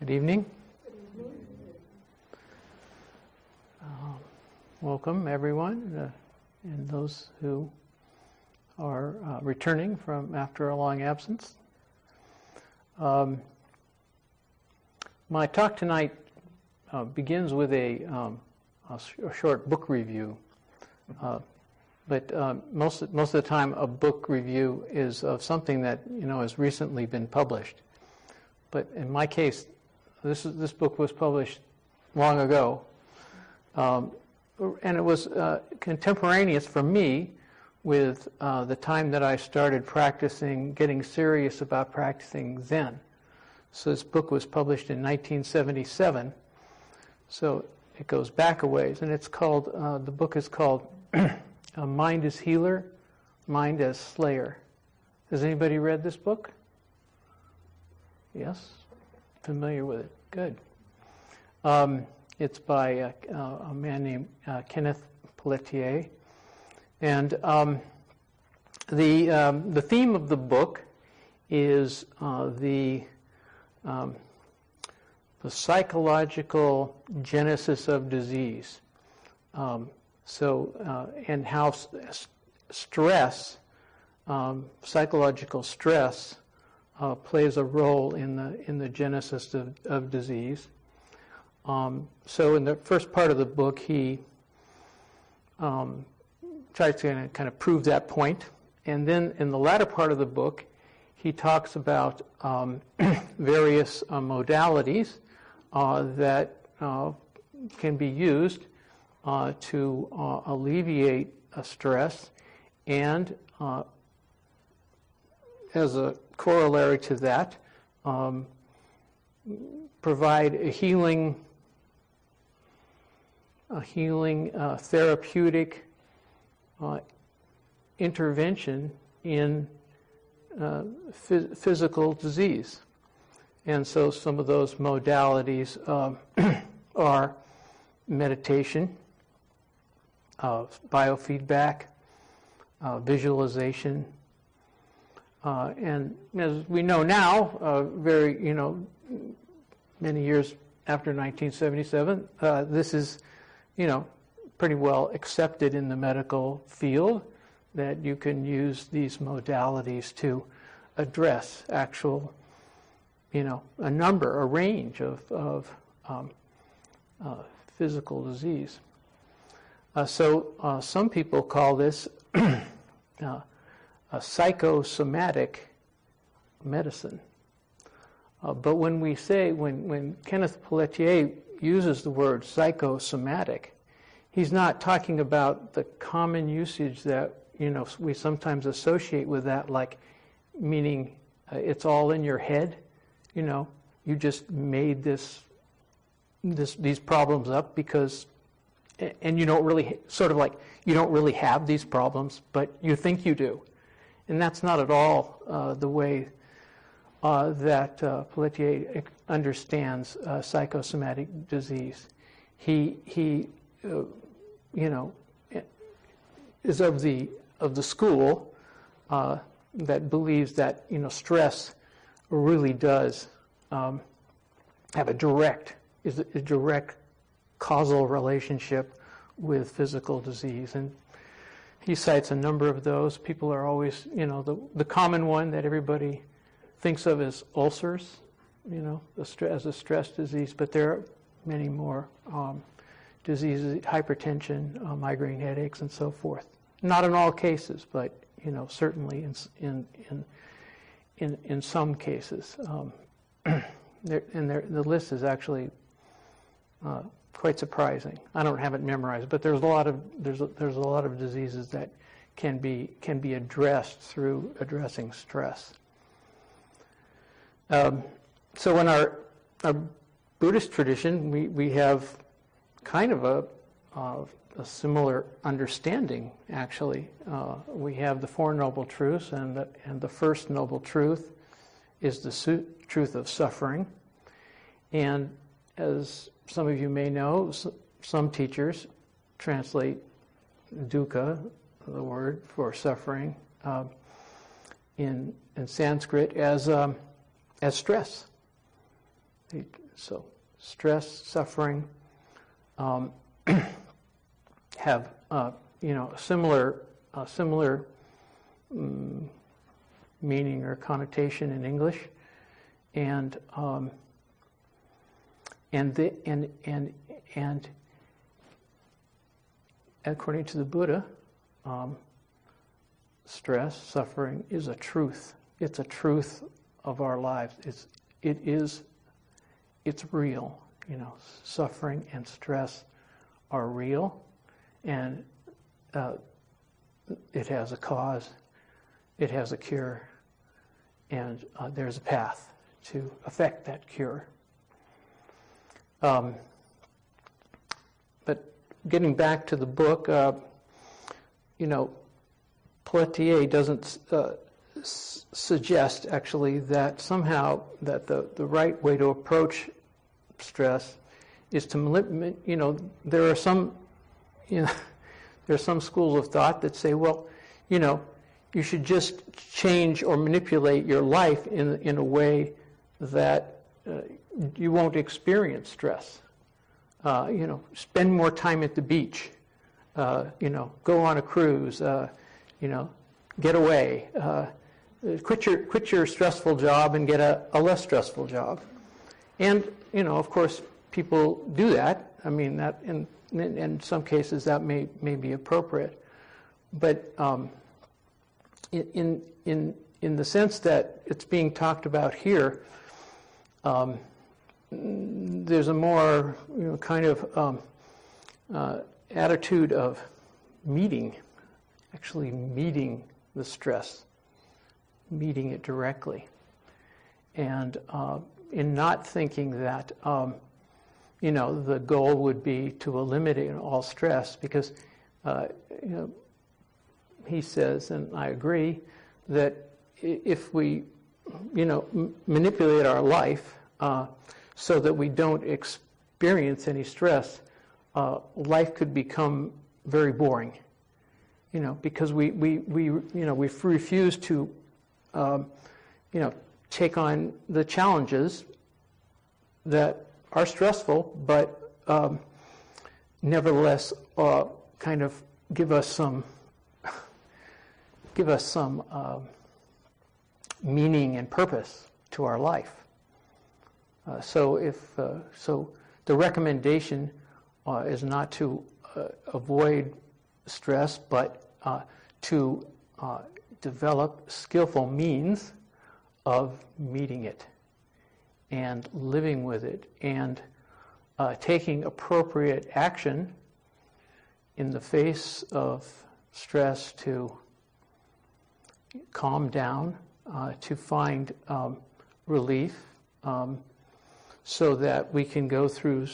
Good evening. Uh, welcome, everyone, uh, and those who are uh, returning from after a long absence. Um, my talk tonight uh, begins with a, um, a, sh- a, short book review. Uh, but uh, most most of the time, a book review is of something that you know has recently been published. But in my case, this, is, this book was published long ago. Um, and it was uh, contemporaneous for me with uh, the time that I started practicing, getting serious about practicing Zen. So this book was published in 1977. So it goes back a ways. And it's called, uh, the book is called Mind as Healer, Mind as Slayer. Has anybody read this book? Yes? Familiar with it? Good. Um, it's by uh, uh, a man named uh, Kenneth Pelletier. And um, the, um, the theme of the book is uh, the, um, the psychological genesis of disease. Um, so, and how stress, um, psychological stress, uh, plays a role in the in the genesis of, of disease. Um, so in the first part of the book, he um, tries to kind of prove that point, and then in the latter part of the book, he talks about um, various uh, modalities uh, that uh, can be used uh, to uh, alleviate stress and as a corollary to that, um, provide a healing, a healing uh, therapeutic uh, intervention in uh, phys- physical disease. And so some of those modalities um, are meditation, uh, biofeedback, uh, visualization, uh, and as we know now, uh, very, you know, many years after 1977, uh, this is, you know, pretty well accepted in the medical field that you can use these modalities to address actual, you know, a number, a range of, of um, uh, physical disease. Uh, so uh, some people call this a psychosomatic medicine. Uh, but when we say, when, when Kenneth Pelletier uses the word psychosomatic, he's not talking about the common usage that you know we sometimes associate with that, like meaning uh, it's all in your head. You know, you just made this, this these problems up because, and you don't really sort of like you don't really have these problems, but you think you do. And that's not at all uh, the way uh, that uh, Pelletier understands uh, psychosomatic disease. He, he uh, you know, is of the, of the school uh, that believes that, you know, stress really does um, have a direct, is a, a direct causal relationship with physical disease. And he cites a number of those. People are always, you know, the, the common one that everybody thinks of as ulcers, you know, as a stress disease, but there are many more um, diseases, hypertension, uh, migraine headaches, and so forth. Not in all cases, but, you know, certainly in, in, in, in, in some cases. Um, there, and there, the list is actually uh, quite surprising. I don't have it memorized, but there's a lot of there's a, there's a lot of diseases that can be can be addressed through addressing stress. Um, so in our, our, Buddhist tradition, we, we have kind of a, uh, a similar understanding. Actually, uh, we have the Four Noble Truths, and the, and the first noble truth is the su- truth of suffering. And as some of you may know, some teachers translate dukkha, the word for suffering, uh, in, in Sanskrit as, um, as stress. So stress, suffering um, have uh, you know similar similar um, meaning or connotation in English, and um, and the, and and and according to the Buddha, um, stress, suffering is a truth. It's a truth of our lives. It's it is it's real. You know, suffering and stress are real, and uh, it has a cause, it has a cure, and uh, there's a path to affect that cure. Um, but getting back to the book, uh, you know, Pelletier doesn't uh, suggest actually that somehow that the, the right way to approach stress is to you know there are some you know there are some schools of thought that say well you know you should just change or manipulate your life in in a way that uh, you won't experience stress. Uh, you know spend more time at the beach. Uh, you know go on a cruise. Uh, you know get away. Uh, quit your quit your stressful job and get a, a less stressful job. And you know, of course, people do that. I mean, that in, in, in some cases that may, may be appropriate. But um, in, in, in the sense that it's being talked about here, um, there's a more you know, kind of um, uh, attitude of meeting, actually meeting the stress, meeting it directly. And uh, in not thinking that, um, you know, the goal would be to eliminate all stress because, uh, you know, he says, and I agree, that if we, you know, manipulate our life uh, so that we don't experience any stress, uh, life could become very boring. You know, because we, we, we you know, we refuse to, um, you know, take on the challenges that are stressful, but um, nevertheless uh, kind of give us some give us some uh, meaning and purpose to our life. Uh, so if uh, so, the recommendation uh, is not to avoid stress, but to develop skillful means of meeting it and living with it and uh, taking appropriate action in the face of stress to calm down, uh, to find um, relief, um, so that we can go through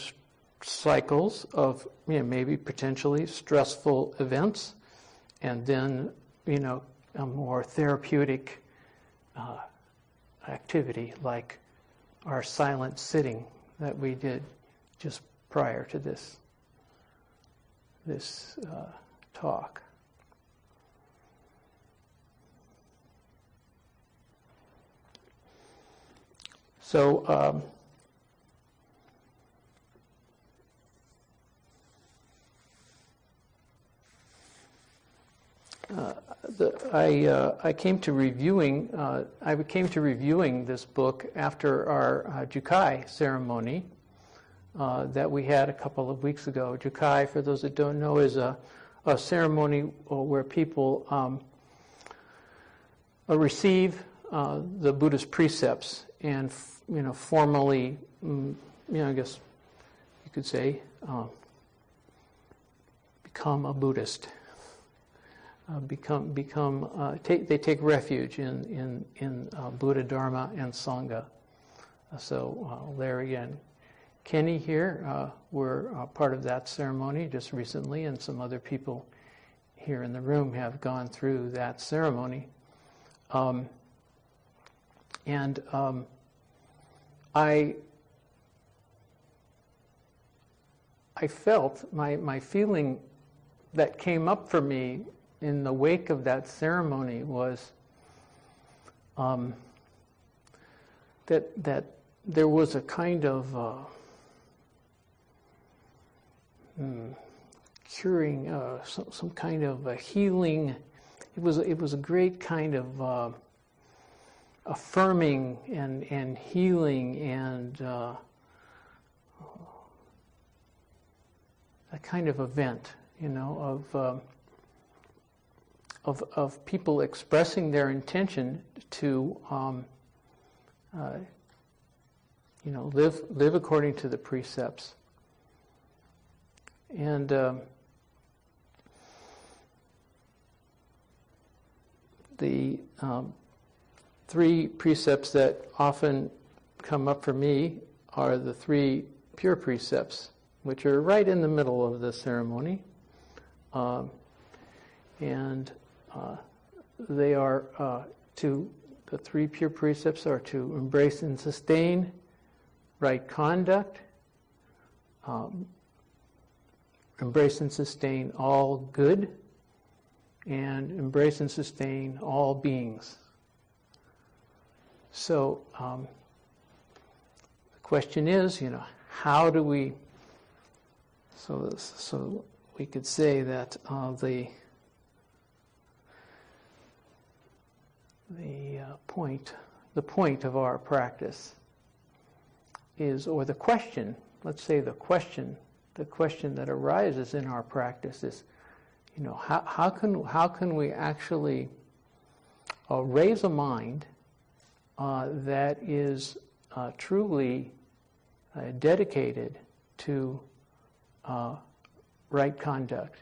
cycles of you know, maybe potentially stressful events, and then you know a more therapeutic uh, activity like our silent sitting that we did just prior to this this uh, talk. So um, uh, the, I, uh, I came to reviewing uh, I came to reviewing this book after our uh, Jukai ceremony uh, that we had a couple of weeks ago. Jukai, for those that don't know, is a, a ceremony where people um, receive the Buddhist precepts and you know formally, mm, you know, I guess you could say, become a Buddhist uh, become become uh, take, they take refuge in in in uh, Buddha Dharma and Sangha. Uh, so uh, there again, Kenny here uh, were part of that ceremony just recently, and some other people here in the room have gone through that ceremony. Um, and um, I I felt my my feeling that came up for me in the wake of that ceremony was um, that that there was a kind of uh, hmm, curing, uh, some, some, kind of a healing. It was it was a great kind of uh, affirming and and healing and uh, a kind of event, you know, of um, of, of people expressing their intention to, um, uh, you know, live live according to the precepts. And um, the um, three precepts that often come up for me are the three pure precepts, which are right in the middle of the ceremony. Um, and uh, they are uh, to, the three pure precepts are to embrace and sustain right conduct, um, embrace and sustain all good, and embrace and sustain all beings. So um, the question is, you know, how do we? So, so we could say that uh, the the uh, point, the point of our practice is, or the question, let's say the question, the question that arises in our practice is, you know, how, how can how can we actually uh, raise a mind uh, that is uh, truly uh, dedicated to uh, right conduct?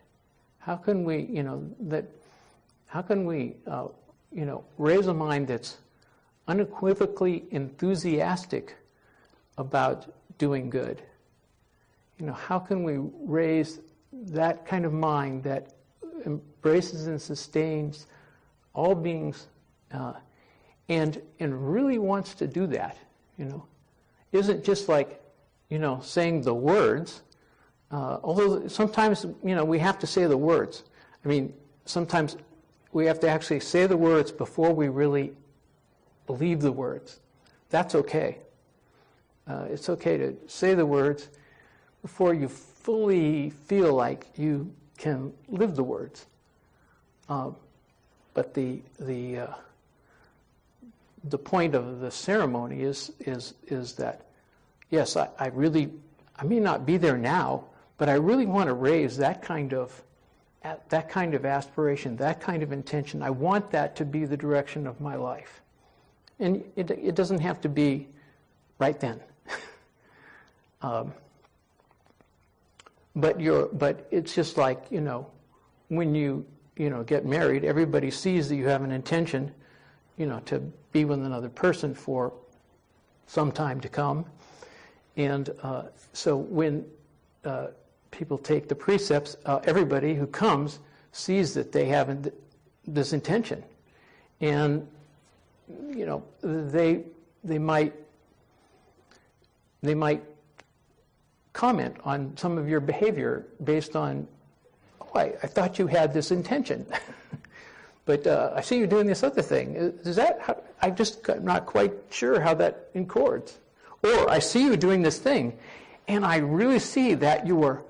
How can we, you know, that how can we uh, you know, raise a mind that's unequivocally enthusiastic about doing good. You know, how can we raise that kind of mind that embraces and sustains all beings uh, and, and really wants to do that, you know? Isn't just like, you know, saying the words, uh, although sometimes, you know, we have to say the words. I mean, sometimes we have to actually say the words before we really believe the words. That's okay. Uh, it's okay to say the words before you fully feel like you can live the words. Uh, but the the uh, the point of the ceremony is is is that yes, I, I really I may not be there now, but I really want to raise that kind of that kind of aspiration, that kind of intention. I want that to be the direction of my life. And it, it doesn't have to be right then. um, but you're, but it's just like, you know, when you, you know, get married, everybody sees that you have an intention, you know, to be with another person for some time to come. And uh, so when uh, people take the precepts, uh, everybody who comes sees that they have this intention. And, you know, they, they might, they might comment on some of your behavior based on, oh, I, I thought you had this intention. but uh, I see you doing this other thing. Is that, how, I just I'm not quite sure how that accords. Or I see you doing this thing, and I really see that you were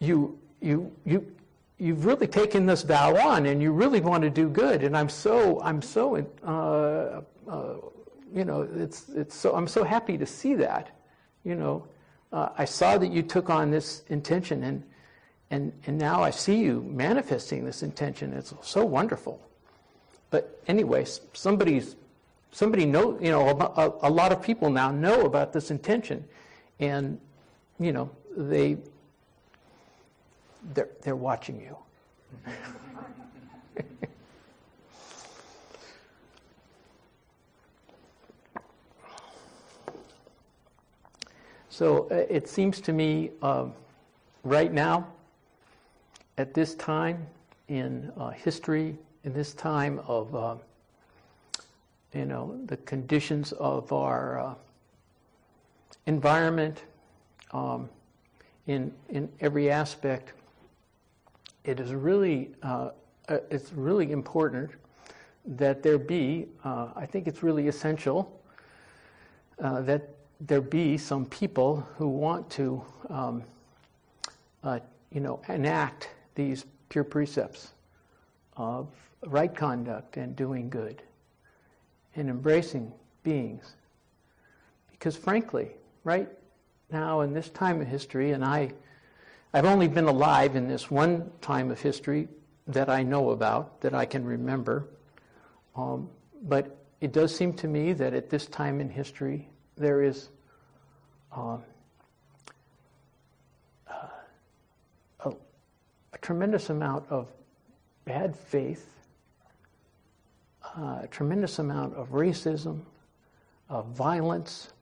you, you, you, you've really taken this vow on and you really want to do good. And I'm so, I'm so, uh, uh, you know, it's, it's so, I'm so happy to see that. You know, uh, I saw that you took on this intention and, and, and now I see you manifesting this intention. It's so wonderful. But anyway, somebody's, somebody know, you know, a, a lot of people now know about this intention and, you know, they, they're, they're watching you. so uh, it seems to me uh, right now, at this time in uh, history, in this time of, uh, you know, the conditions of our uh, environment, um, in, in every aspect, it is really uh, uh, it's really important that there be. Uh, I think it's really essential uh, that there be some people who want to, um, uh, you know, enact these pure precepts of right conduct and doing good and embracing beings. Because frankly, right now in this time of history, and I, I've only been alive in this one time of history that I know about, that I can remember, um, but it does seem to me that at this time in history, there is um, uh, a, a, tremendous amount of bad faith, uh, a tremendous amount of racism, of violence,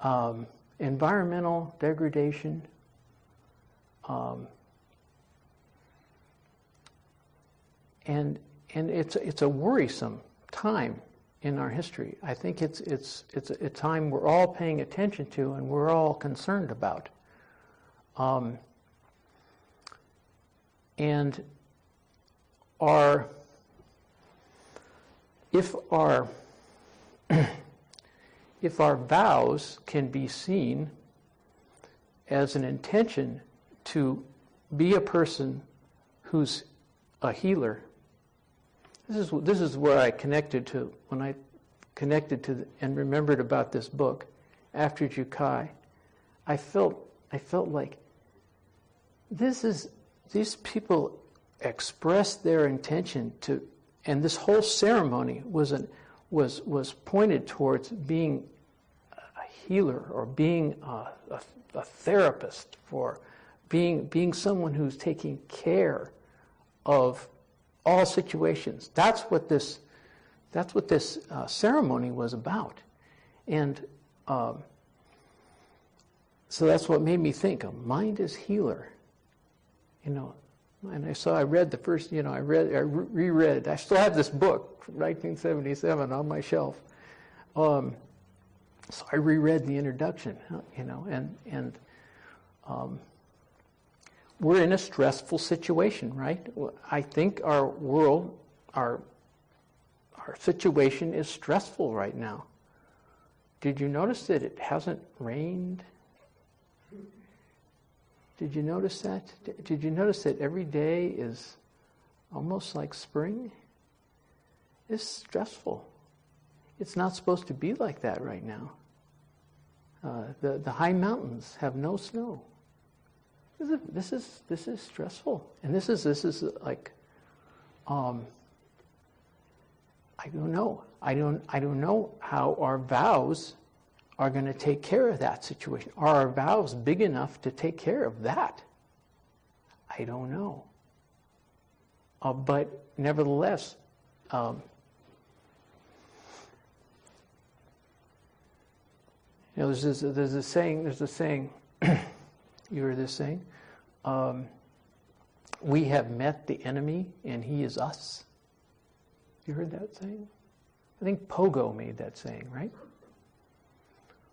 um, environmental degradation. Um, and and it's it's a worrisome time in our history. I think it's it's it's a time we're all paying attention to and we're all concerned about. Um, and our if our if our vows can be seen as an intention to be a person who's a healer this is, this is where I connected to, when I connected to the, and remembered about this book after Jukai. I felt, I felt like this is, these people expressed their intention to, and this whole ceremony was, an, was, was pointed towards being a healer or being a, a, a therapist for being, being someone who's taking care of all situations. That's what this, that's what this uh, ceremony was about. And um, so that's what made me think, a mind is healer. You know, and I saw, I read the first, you know, I read, I reread, I still have this book from 1977 on my shelf. Um, so I reread the introduction, you know, and, and um, we're in a stressful situation, right? I think our world, our, our situation is stressful right now. Did you notice that it hasn't rained? Did you notice that? Did you notice that every day is almost like spring? It's stressful. It's not supposed to be like that right now. Uh, the, the high mountains have no snow. This is, this is this is stressful, and this is this is like, um, I don't know. I don't I don't know how our vows are going to take care of that situation. Are our vows big enough to take care of that? I don't know. Uh, but nevertheless, um, you know, there's this, there's a saying. There's a saying. you heard this saying? Um, we have met the enemy and he is us. You heard that saying? I think Pogo made that saying, right?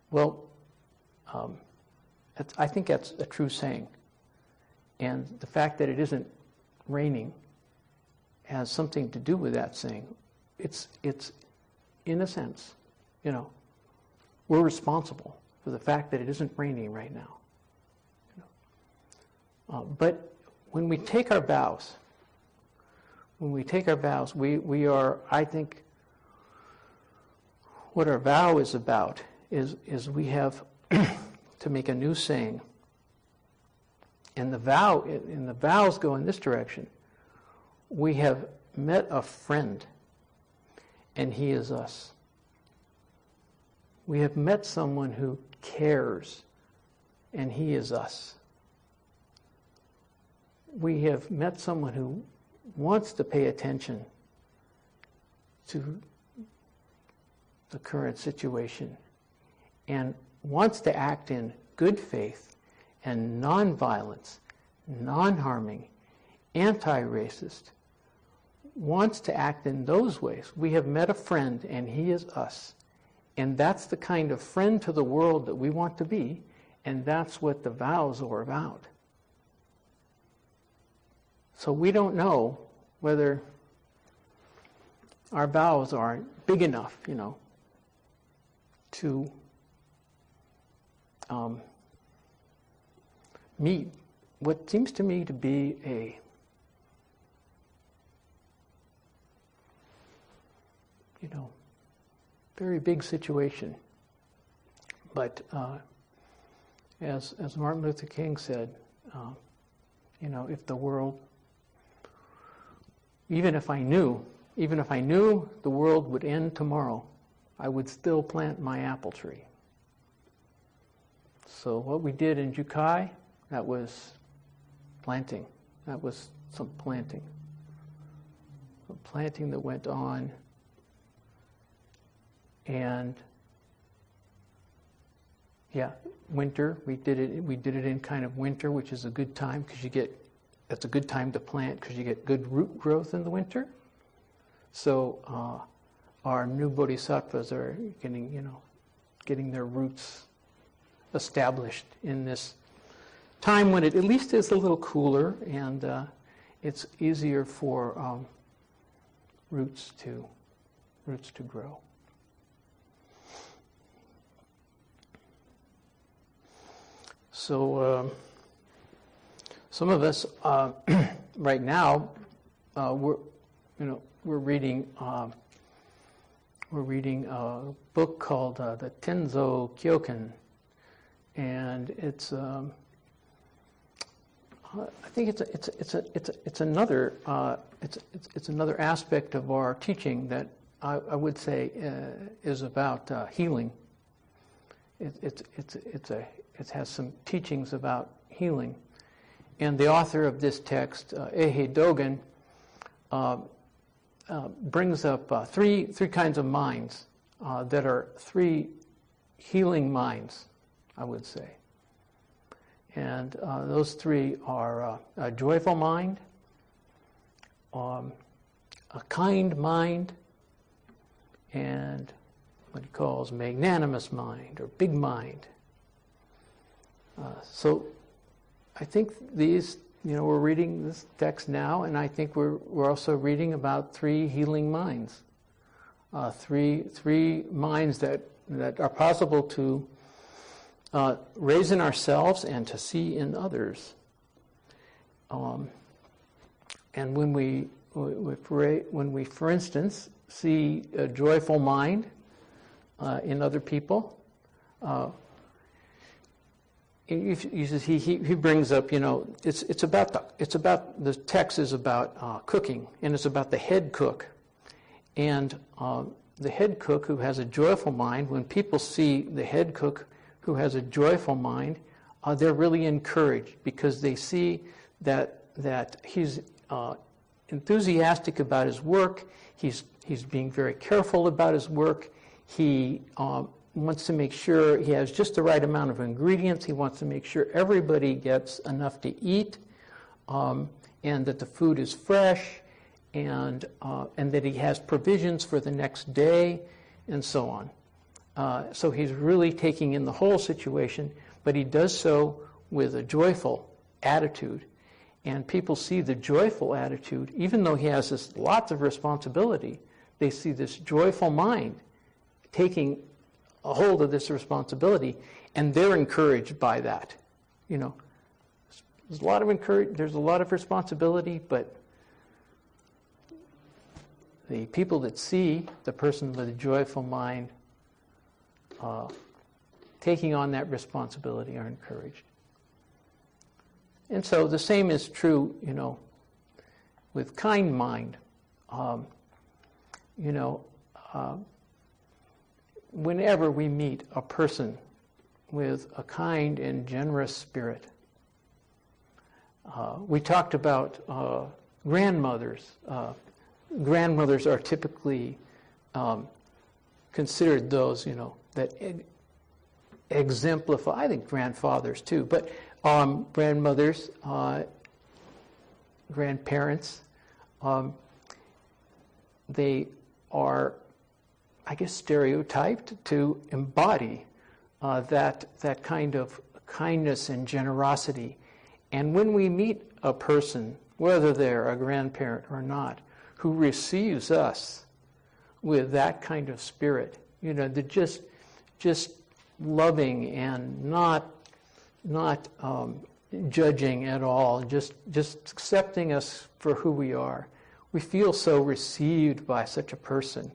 Well, um, I think that's a true saying. And the fact that it isn't raining has something to do with that saying. It's, it's in a sense, you know, we're responsible for the fact that it isn't raining right now. Uh, but when we take our vows, when we take our vows, we, we are, I think, what our vow is about is, is we have to make a new saying. And the vow, and the vows go in this direction. We have met a friend, and he is us. We have met someone who cares, and he is us we have met someone who wants to pay attention to the current situation and wants to act in good faith and nonviolence, non harming, anti racist, wants to act in those ways. We have met a friend and he is us. And that's the kind of friend to the world that we want to be, and that's what the vows are about. So we don't know whether our vows are big enough, you know, to um, meet what seems to me to be a you know very big situation. But uh, as as Martin Luther King said, uh, you know, if the world, even if I knew, even if I knew the world would end tomorrow, I would still plant my apple tree. So what we did in Jukai, that was planting. That was some planting. Some planting that went on. And yeah, winter. We did it. We did it in kind of winter, which is a good time because you get. That's a good time to plant because you get good root growth in the winter. So uh, our new bodhisattvas are getting, you know, getting their roots established in this time when it at least is a little cooler and uh, it's easier for um, roots to roots to grow. So um, some of us uh, right now uh, we're you know we're reading um, we're reading a book called uh, the Tenzo Kyokun, and it's um, I think it's a, it's a, it's a, it's a, it's another uh, it's, it's it's another aspect of our teaching that I, I would say uh, is about uh, healing. It, it's it's it's a it has some teachings about healing, and the author of this text, uh, Eihei Dogen, uh, uh, brings up uh, three three kinds of minds that are three healing minds, I would say. And uh, those three are uh, a joyful mind, um, a kind mind, and what he calls magnanimous mind or big mind. Uh, so I think these, you know, we're reading this text now, and I think we're, we're also reading about three healing minds. Uh, three, three minds that, that are possible to uh, raise in ourselves and to see in others. Um, and when we, when we, for instance, see a joyful mind uh, in other people, uh, he, he, he brings up, you know, it's, it's about the, it's about, the text is about uh, cooking, and it's about the head cook. And uh, the head cook who has a joyful mind, when people see the head cook who has a joyful mind, uh, they're really encouraged because they see that, that he's uh, enthusiastic about his work, he's, he's being very careful about his work, he um, wants to make sure he has just the right amount of ingredients, he wants to make sure everybody gets enough to eat, um, and that the food is fresh, and, uh, and that he has provisions for the next day, and so on. Uh, so he's really taking in the whole situation, but he does so with a joyful attitude. And people see the joyful attitude, even though he has this lots of responsibility, they see this joyful mind taking a hold of this responsibility, and they're encouraged by that. You know, there's a lot of encourage, there's a lot of responsibility, but the people that see the person with a joyful mind uh, taking on that responsibility are encouraged. And so the same is true, you know, with kind mind. Um, you know, uh, whenever we meet a person with a kind and generous spirit, uh, we talked about uh, grandmothers. Uh, grandmothers are typically um, considered those, you know, that exemplify, I think grandfathers too, but um, grandmothers, uh, grandparents, um, they are, I guess, stereotyped to embody uh, that, that kind of kindness and generosity. And when we meet a person, whether they're a grandparent or not, who receives us with that kind of spirit, you know, that just just loving and not not um, judging at all, just just accepting us for who we are. We feel so received by such a person.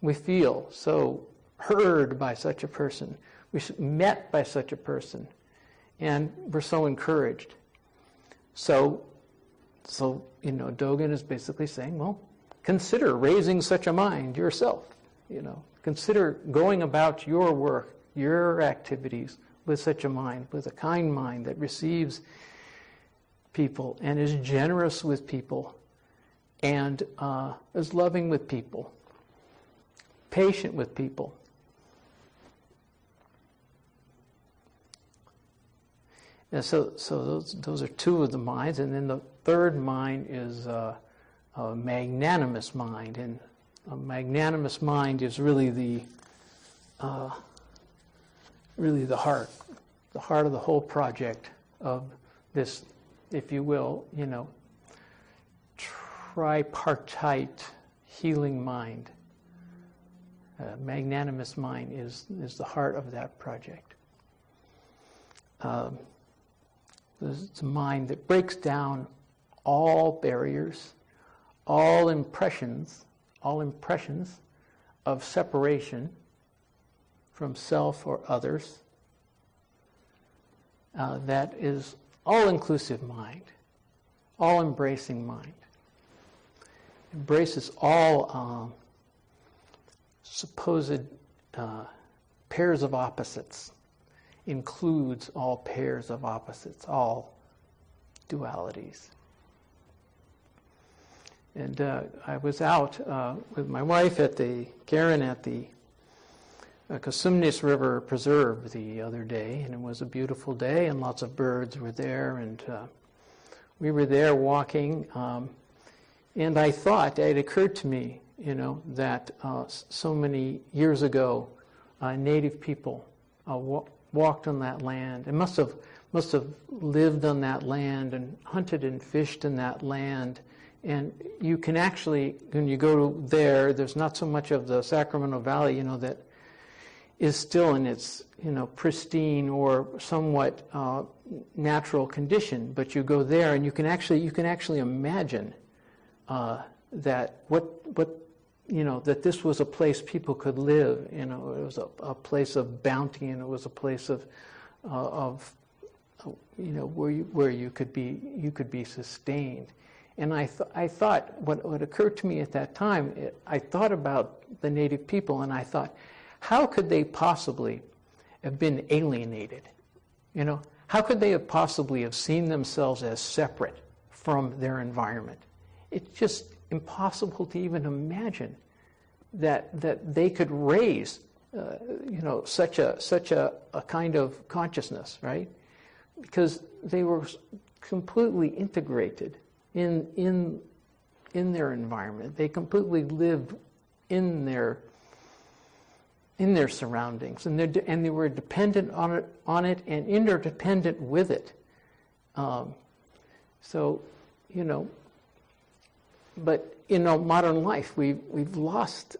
We feel so heard by such a person. We're met by such a person. And we're so encouraged. So, so, you know, Dogen is basically saying, well, consider raising such a mind yourself. You know, consider going about your work, your activities with such a mind, with a kind mind that receives people and is generous with people and uh, is loving with people, patient with people. And so, so those, those are two of the minds. And then the third mind is uh, a magnanimous mind. And a magnanimous mind is really the, uh, really the heart, the heart of the whole project of this, if you will, you know, tripartite healing mind. A magnanimous mind is, is the heart of that project. Um, it's a mind that breaks down all barriers, all impressions, all impressions of separation from self or others. Uh, that is all inclusive mind, all embracing mind. Embraces all um, supposed uh, pairs of opposites includes all pairs of opposites, all dualities. And uh, I was out uh, with my wife at the Karen at the uh, River Preserve the other day, and it was a beautiful day, and lots of birds were there, and uh, we were there walking. Um, and I thought it occurred to me, you know, that uh, so many years ago, uh, Native people uh, walked on that land and must have must have lived on that land and hunted and fished in that land. And you can actually, when you go there, there's not so much of the Sacramento Valley, you know, that is still in its, you know, pristine or somewhat uh, natural condition. But you go there, and you can actually, you can actually imagine uh, that what what you know, that this was a place people could live. You know, it was a, a place of bounty, and it was a place of, uh, of, you know, where you, where you could be you could be sustained. And I th- I thought what what occurred to me at that time, it, I thought about the native people, and I thought, how could they possibly have been alienated? You know, how could they have possibly have seen themselves as separate from their environment? It just impossible to even imagine that that they could raise uh, you know such a such a, a kind of consciousness right? Because they were completely integrated in in in their environment. They completely lived in their in their surroundings and they and they were dependent on it on it and interdependent with it. Um, so you know but in our modern life, we've, we've lost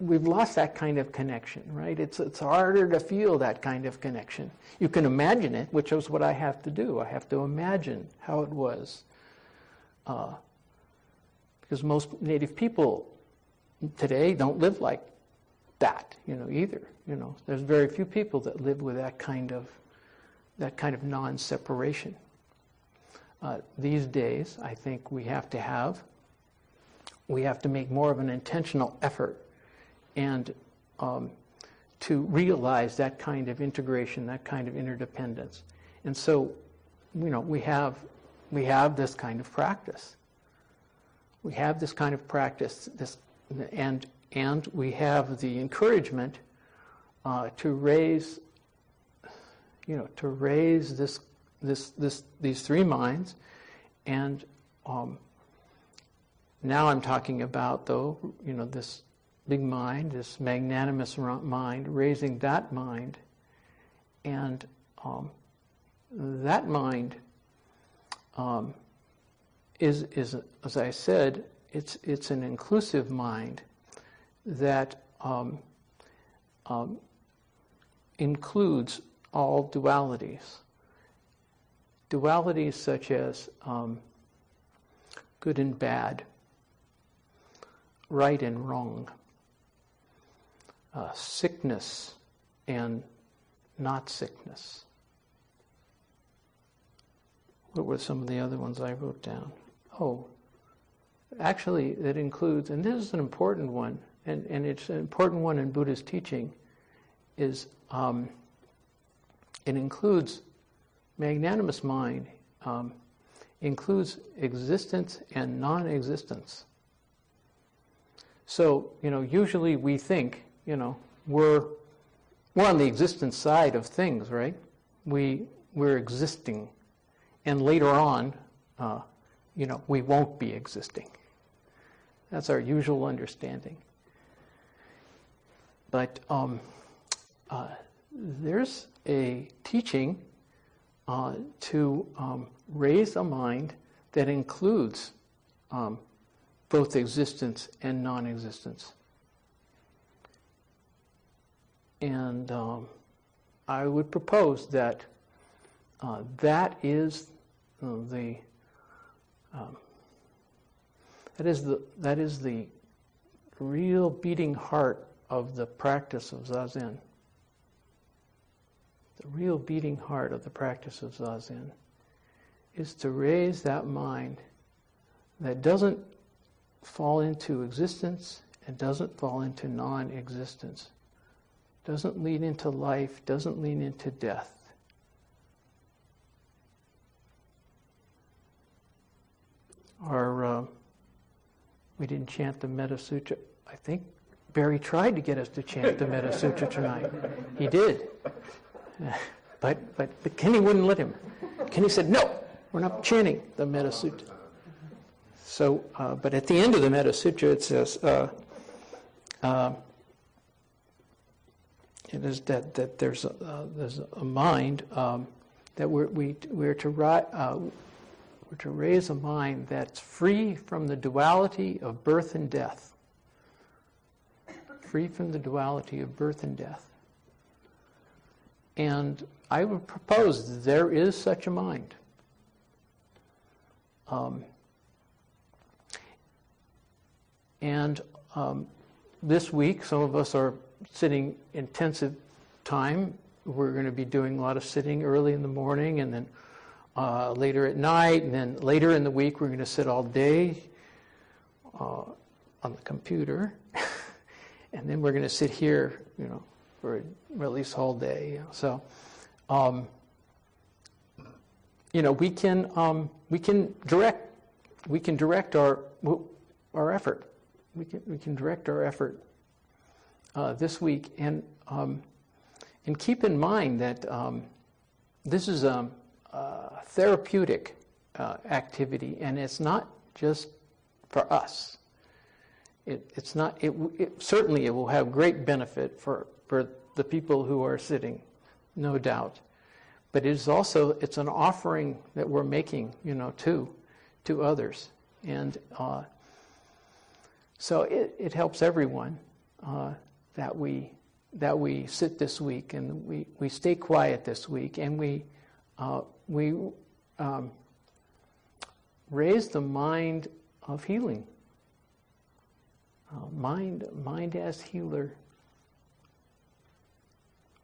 we've lost that kind of connection, right? It's, it's harder to feel that kind of connection. You can imagine it, which is what I have to do. I have to imagine how it was. Uh, because most native people today don't live like that, you know, either. You know, there's very few people that live with that kind of that kind of non-separation. Uh, these days, I think we have to have we have to make more of an intentional effort and um, to realize that kind of integration, that kind of interdependence. And so, you know, we have we have this kind of practice. We have this kind of practice, this, and and we have the encouragement uh, to raise, you know, to raise this this this these three minds, and um, now I'm talking about, though, you know, this big mind, this magnanimous mind, raising that mind, and um, that mind um, is, is, as I said, it's, it's an inclusive mind that um, um includes all dualities. Dualities such as um, good and bad, right and wrong, uh, sickness and not sickness. What were some of the other ones I wrote down? Oh, actually, it includes, and this is an important one, and, and it's an important one in Buddhist teaching, is um, it includes magnanimous mind, um, includes existence and non existence. So, you know, usually we think, you know, we're, we're on the existence side of things, right? We, we're existing. And later on, uh, you know, we won't be existing. That's our usual understanding. But um, uh, there's a teaching uh, to um, raise a mind that includes um, both existence and non existence. And um, I would propose that uh, that is uh, the um, that is the that is the real beating heart of the practice of zazen. The real beating heart of the practice of zazen is to raise that mind that doesn't fall into existence and doesn't fall into non existence, doesn't lead into life, doesn't lead into death. Our, uh, we didn't chant the Metta Sutra. I think Barry tried to get us to chant the Metta Sutra tonight. He did. But, but, but Kenny wouldn't let him. Kenny said, no, we're not chanting the Metta Sutra. So, uh, but at the end of the Metta Sutra, it says, uh, uh, it is that, that there's, a, uh, there's a mind um, that we're, we, we're, to, uh, we're to raise a mind that's free from the duality of birth and death. Free from the duality of birth and death. And I would propose there is such a mind. Um, and um, this week, some of us are sitting intensive time. We're going to be doing a lot of sitting early in the morning and then uh, later at night, and then later in the week, we're going to sit all day uh, on the computer. and then we're going to sit here, you know, for at least whole day. So, um, you know, we can um, we can direct we can direct our our effort we can, we can direct our effort uh, this week. And, um, and keep in mind that um, this is a, a therapeutic uh, activity, and it's not just for us. It, it's not, it, it, certainly it will have great benefit for, for the people who are sitting, no doubt. But it is also, it's an offering that we're making, you know, to, to others. And uh, so it, it helps everyone uh, that we that we sit this week and we, we stay quiet this week and we uh, we um, raise the mind of healing. Uh, mind mind as healer.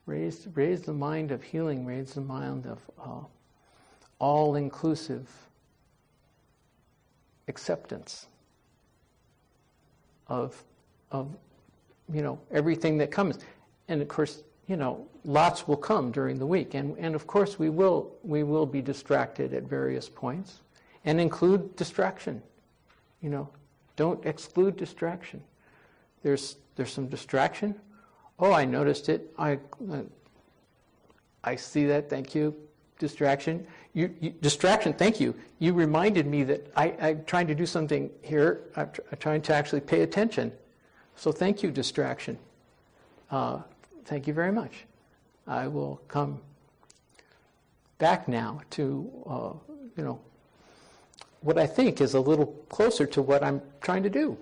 Raise raise the mind of healing. Raise the mind of uh, all inclusive acceptance of, of you know, everything that comes. And of course, you know, lots will come during the week. And, and of course, we will, we will be distracted at various points and include distraction. You know, don't exclude distraction. There's, there's some distraction. Oh, I noticed it. I, I see that. Thank you. Distraction. You, you, distraction, thank you. You reminded me that I, am trying to do something here. I'm, tr- I'm, trying to actually pay attention. So thank you, distraction. Uh, thank you very much. I will come back now to, uh, you know, what I think is a little closer to what I'm trying to do.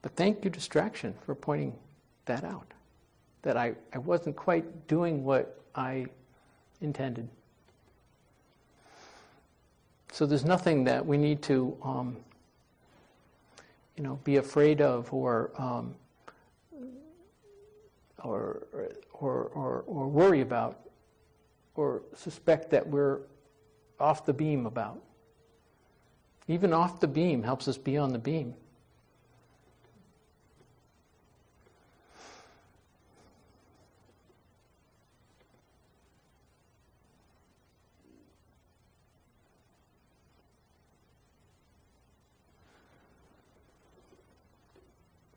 But thank you, distraction, for pointing that out. that I, I wasn't quite doing what I intended. So there's nothing that we need to, um, you know, be afraid of or, um, or, or, or, or worry about or suspect that we're off the beam about. Even off the beam helps us be on the beam.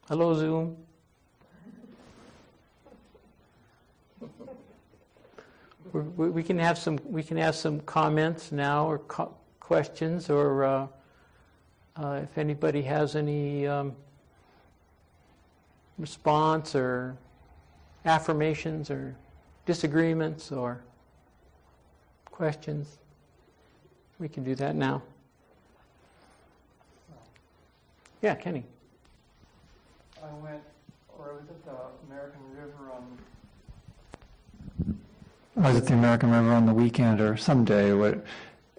Hello, Zoom. we we can have some, we can ask some comments now or co- questions, or uh, uh, if anybody has any um, response or affirmations or disagreements or questions, we can do that now. Yeah, Kenny. I went, or I was at the American River on I was at the American River on the weekend or some day, what,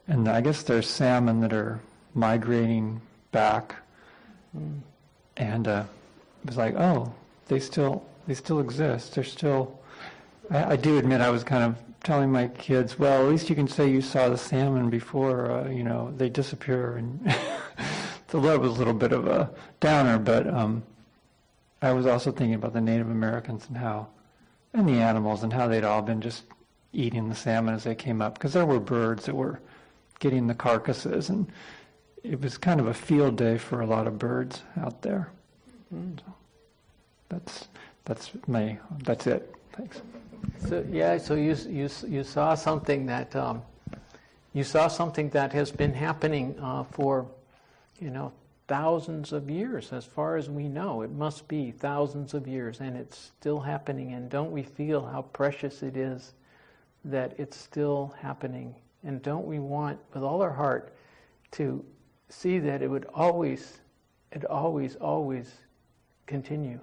and I guess there's salmon that are migrating back, mm. and uh, it was like, oh, they still they still exist. They're still. I, I, do admit I was kind of telling my kids, well, at least you can say you saw the salmon before, uh, you know, they disappear, and so that was a little bit of a downer, but um, I was also thinking about the Native Americans and how, and the animals and how they'd all been just eating the salmon as they came up because there were birds that were getting the carcasses and it was kind of a field day for a lot of birds out there. Mm. So that's that's my that's it. Thanks. So yeah, so you you you saw something that um, you saw something that has been happening uh, for you know thousands of years, as far as we know. It must be thousands of years, and it's still happening. And don't we feel how precious it is that it's still happening. And don't we want, with all our heart, to see that it would always, it always, always continue.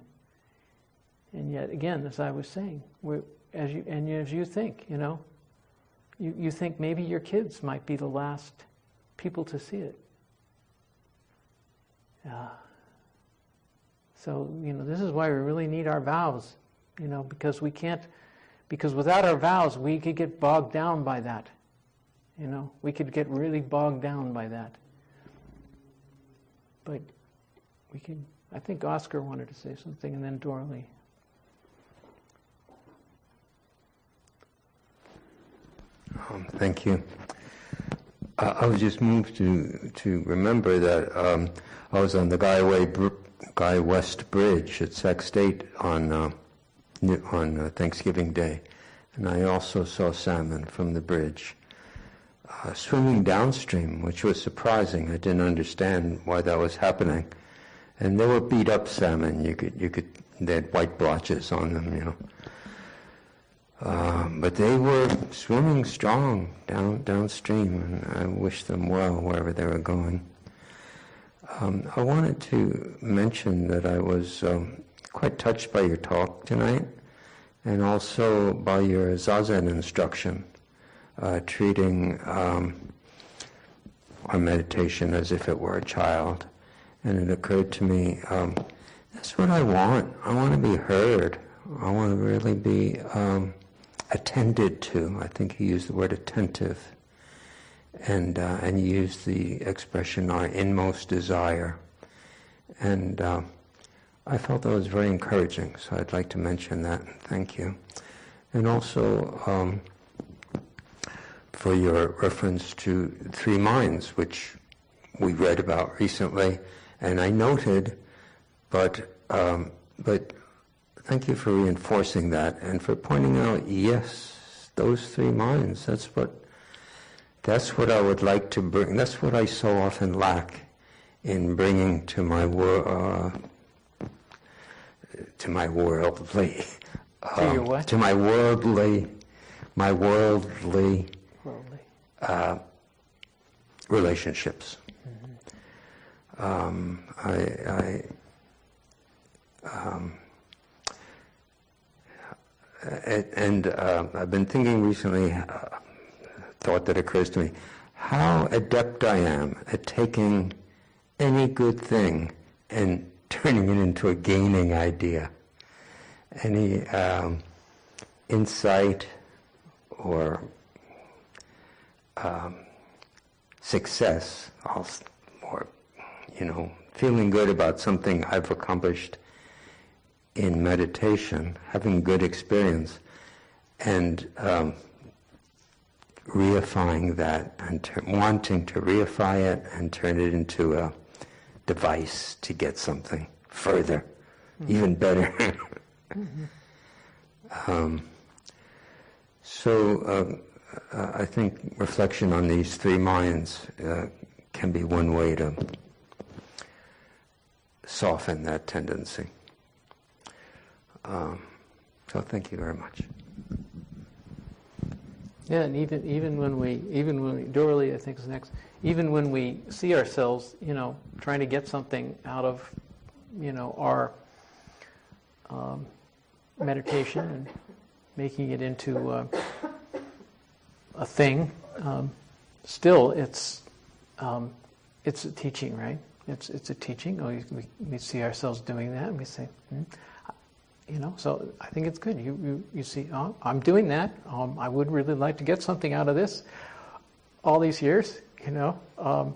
And yet, again, as I was saying, as you and as you think, you know, you, you think maybe your kids might be the last people to see it. Uh, so, you know, this is why we really need our vows, you know, because we can't because without our vows, we could get bogged down by that. You know, we could get really bogged down by that. But we can, I think Oscar wanted to say something, and then Dorley. Um, thank you. Uh, I was just moved to to remember that um, I was on the Guy, Way, Guy West Bridge at Sac State on uh, on uh, Thanksgiving Day, and I also saw salmon from the bridge uh, swimming downstream, which was surprising. I didn't understand why that was happening, and they were beat up salmon. You could you could they had white blotches on them, you know. Uh, but they were swimming strong down downstream, and I wish them well wherever they were going. Um, I wanted to mention that I was um, quite touched by your talk tonight and also by your Zazen instruction, uh, treating um, our meditation as if it were a child. And it occurred to me, um, that's what I want. I want to be heard. I want to really be um, attended to. I think he used the word attentive. And, uh, and used the expression, our inmost desire. And uh, I felt that was very encouraging, so I'd like to mention that. Thank you. And also um, for your reference to three minds, which we read about recently, and I noted, but um, but thank you for reinforcing that and for pointing out, yes, those three minds. That's what that's what I would like to bring. That's what I so often lack in bringing to my world, Uh, to my worldly, to your um, what? To my worldly, my worldly, worldly. Uh, relationships. Mm-hmm. Um, I, I, um, and uh, I've been thinking recently, uh, thought that occurs to me, how adept I am at taking any good thing and turning it into a gaining idea. Any um, insight or um, success, or you know, feeling good about something I've accomplished in meditation, having good experience, and um, reifying that and ter- wanting to reify it and turn it into a device to get something further, mm-hmm. even better. mm-hmm. um, so uh, uh, I think reflection on these three minds uh, can be one way to soften that tendency. Um, so thank you very much. Yeah, and even even when we even when we Dorley I think is next. Even when we see ourselves, you know, trying to get something out of, you know, our um, meditation and making it into uh, a thing, um, still it's um, it's a teaching, right? It's it's a teaching. Oh, we, we see ourselves doing that, and we say, hmm, you know. So I think it's good. You you, you see, oh, I'm doing that. Um, I would really like to get something out of this. All these years, you know, um,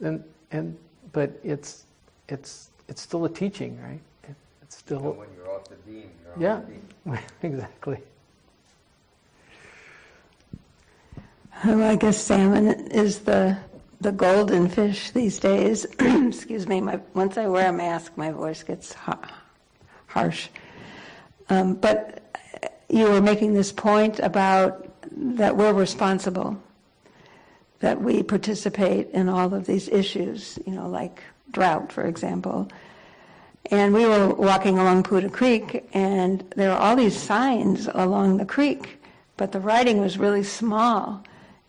and and but it's it's it's still a teaching, right? It, it's still. when you're off the beam, yeah, the beam. exactly. Well, I guess salmon is the the golden fish these days. Excuse me. My, once I wear a mask, my voice gets ha- harsh. Um, but you were making this point about that we're responsible, that we participate in all of these issues, you know, like drought, for example. And we were walking along Putah Creek, and there were all these signs along the creek, but the writing was really small.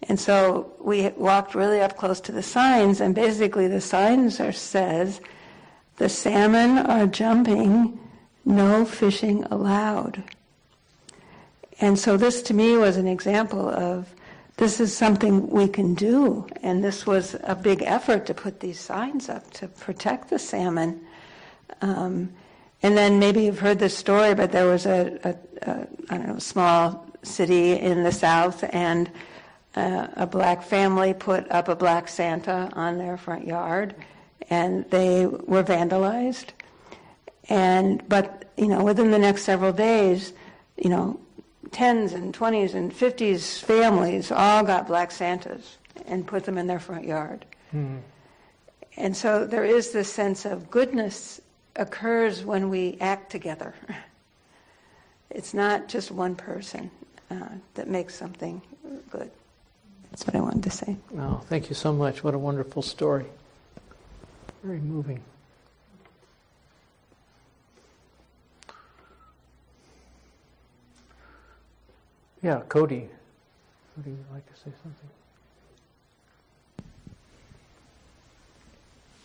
And so we walked really up close to the signs, and basically the signs are says, the salmon are jumping, no fishing allowed. And so this to me was an example of this is something we can do. And this was a big effort to put these signs up to protect the salmon. Um, and then maybe you've heard this story, but there was a, a, a I don't know, small city in the south, and uh, a black family put up a black Santa on their front yard, and they were vandalized. And but you know, within the next several days, you know, tens and twenties and fifties families all got black Santas and put them in their front yard. Mm-hmm. And so there is this sense of goodness occurs when we act together. It's not just one person uh, that makes something good. That's what I wanted to say. Oh, thank you so much. What a wonderful story. Very moving. Yeah, Cody. Would you like to say something?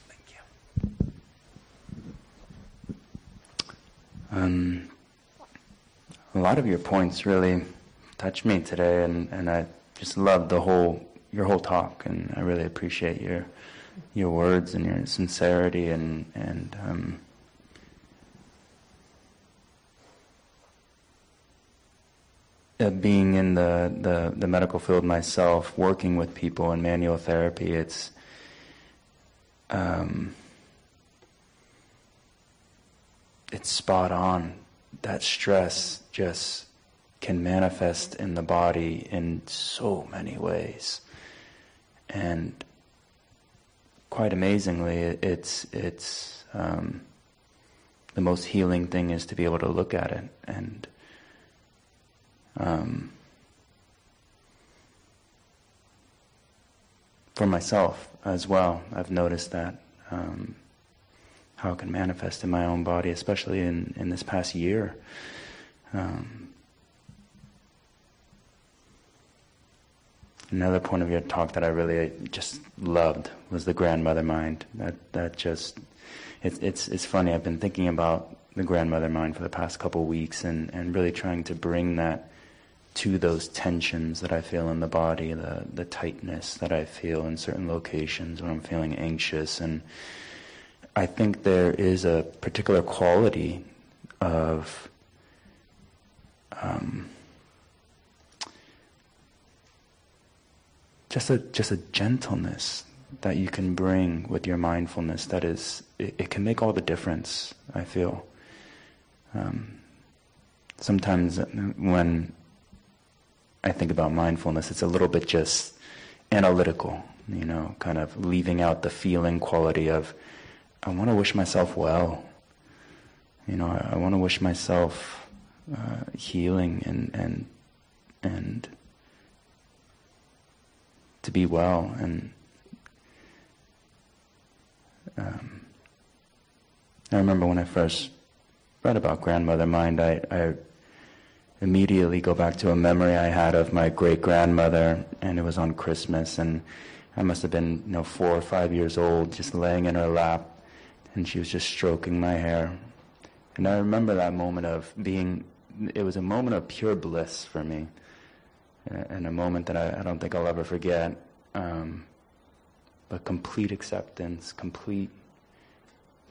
Thank you. Um, a lot of your points really touched me today, and, and I just love the whole your whole talk, and I really appreciate your your words and your sincerity and and um, uh, being in the, the, the medical field myself, working with people in manual therapy, it's um, it's spot on. That stress just can manifest in the body in so many ways. And quite amazingly, it's, it's um, the most healing thing is to be able to look at it. And um, for myself as well, I've noticed that. Um, how it can manifest in my own body, especially in, in this past year. Um, Another point of your talk that I really just loved was the grandmother mind. That that just it's it's it's funny. I've been thinking about the grandmother mind for the past couple of weeks and, and really trying to bring that to those tensions that I feel in the body, the, the tightness that I feel in certain locations when I'm feeling anxious. And I think there is a particular quality of um, just a just a gentleness that you can bring with your mindfulness that is it, it can make all the difference i feel um, sometimes when i think about mindfulness it's a little bit just analytical you know kind of leaving out the feeling quality of i want to wish myself well. You know i, I want to wish myself uh, healing and and and to be well and um, I remember when I first read about grandmother mind, I, I immediately go back to a memory I had of my great grandmother, and it was on Christmas, and I must have been, you know, four or five years old, just laying in her lap, and she was just stroking my hair. And I remember that moment of being, it was a moment of pure bliss for me, and a moment that I, I don't think I'll ever forget. Um, but complete acceptance, complete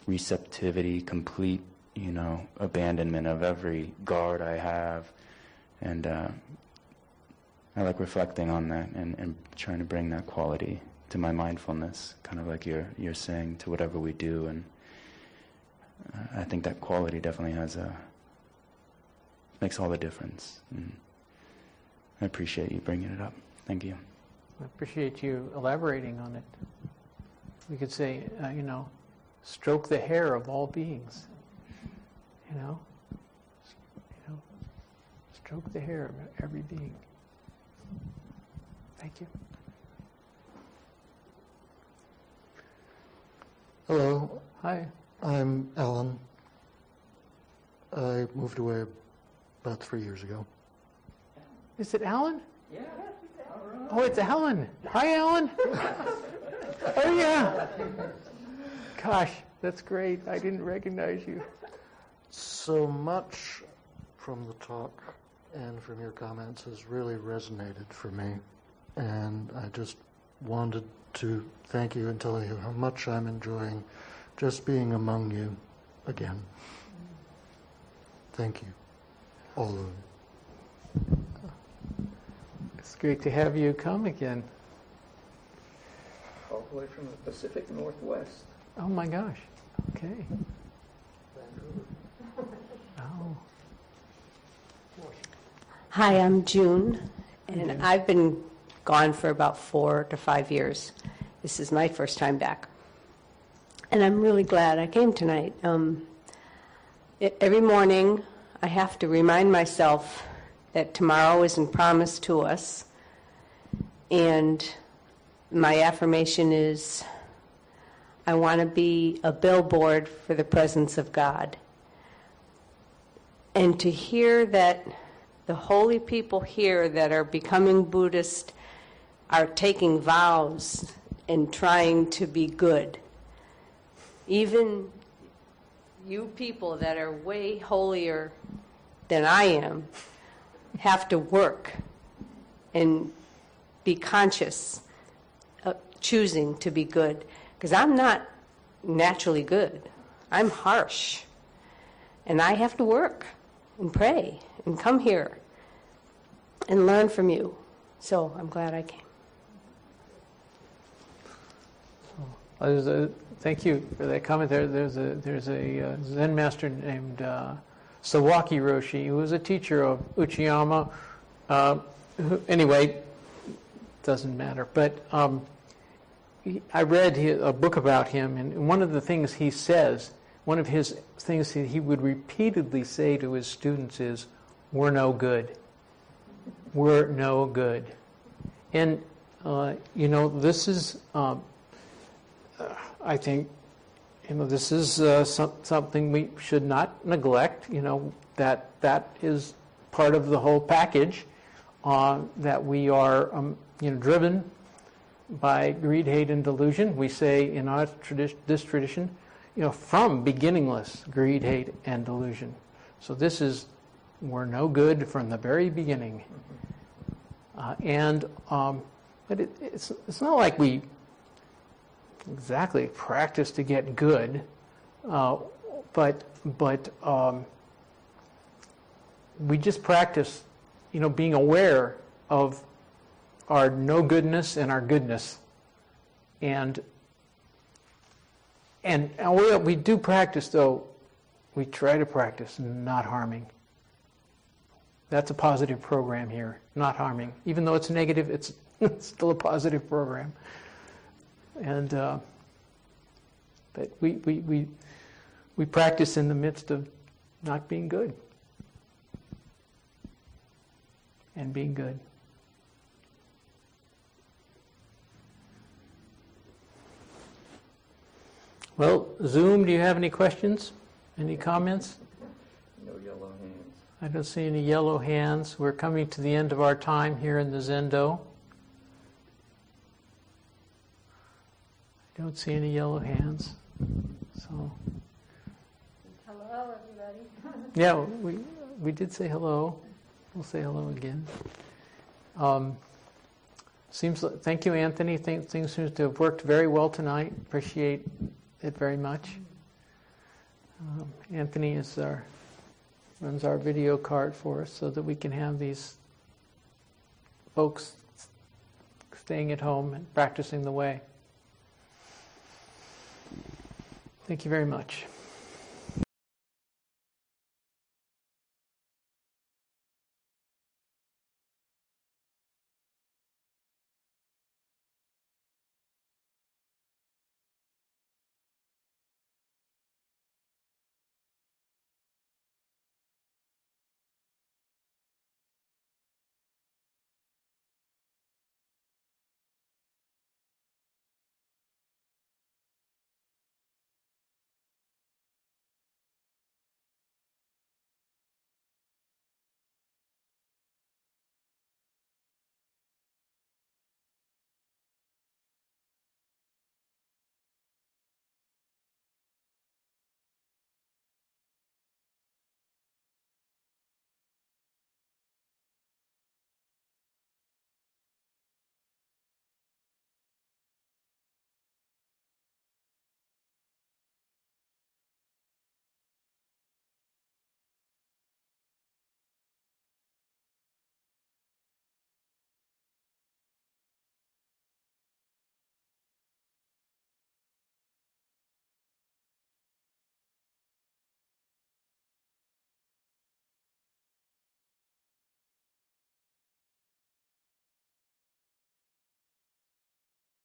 receptivity, complete, you know, abandonment of every guard I have. And uh, I like reflecting on that and, and trying to bring that quality to my mindfulness, kind of like you're, you're saying to whatever we do. And uh, I think that quality definitely has a, makes all the difference. And I appreciate you bringing it up. Thank you. I appreciate you elaborating on it. We could say, uh, you know, stroke the hair of all beings. You know, you know, stroke the hair of every being. Thank you. Hello, Hi. I'm Alan. I moved away about three years ago. Is it Alan? Yeah. Oh, it's Alan. Hi, Alan. oh, yeah. Gosh, that's great. I didn't recognize you. So much from the talk and from your comments has really resonated for me. And I just wanted to thank you and tell you how much I'm enjoying just being among you again. Thank you, all of you. It's great to have you come again. all the way from the Pacific Northwest. Oh my gosh. Okay. Oh. Hi, I'm June, and I've been gone for about four to five years. This is my first time back. And I'm really glad I came tonight. Um, e- every morning, I have to remind myself that tomorrow isn't promised to us. And my affirmation is I want to be a billboard for the presence of God. And to hear that the holy people here that are becoming Buddhist are taking vows and trying to be good. Even you people that are way holier than I am have to work and be conscious of choosing to be good. Because I'm not naturally good, I'm harsh. And I have to work and pray and come here and learn from you. So I'm glad I came. A, thank you for that comment there. There's a, there's a uh, Zen master named uh, Sawaki Roshi who was a teacher of Uchiyama. Uh, who, anyway, doesn't matter. But um, I read a book about him, and one of the things he says, one of his things that he would repeatedly say to his students is, "We're no good. We're no good." And uh, you know, this is. Um, I think, you know, this is uh, some, something we should not neglect. You know, that that is part of the whole package. Uh, that we are, um, you know, driven by greed, hate, and delusion. We say in our tradition, this tradition, you know, from beginningless greed, hate, and delusion. So this is, we're no good from the very beginning. Uh, and, um, but it, it's, it's not like we exactly practice to get good, uh, but, but um, we just practice, you know, being aware of our no goodness and our goodness. And and, and we, we do practice, though, we try to practice not harming. That's a positive program here, not harming. Even though it's negative, it's, still a positive program. And, uh, but we, we, we, we practice in the midst of not being good and being good. Well, Zoom, do you have any questions? Any comments? No yellow hands. I don't see any yellow hands. We're coming to the end of our time here in the Zendo. I don't see any yellow hands. So, Hello, everybody. yeah, we, we did say hello. We'll say hello again. Um, seems, li- thank you, Anthony. Think, things seem to have worked very well tonight. Appreciate it very much. Um, Anthony is our, runs our video card for us so that we can have these folks staying at home and practicing the way. Thank you very much.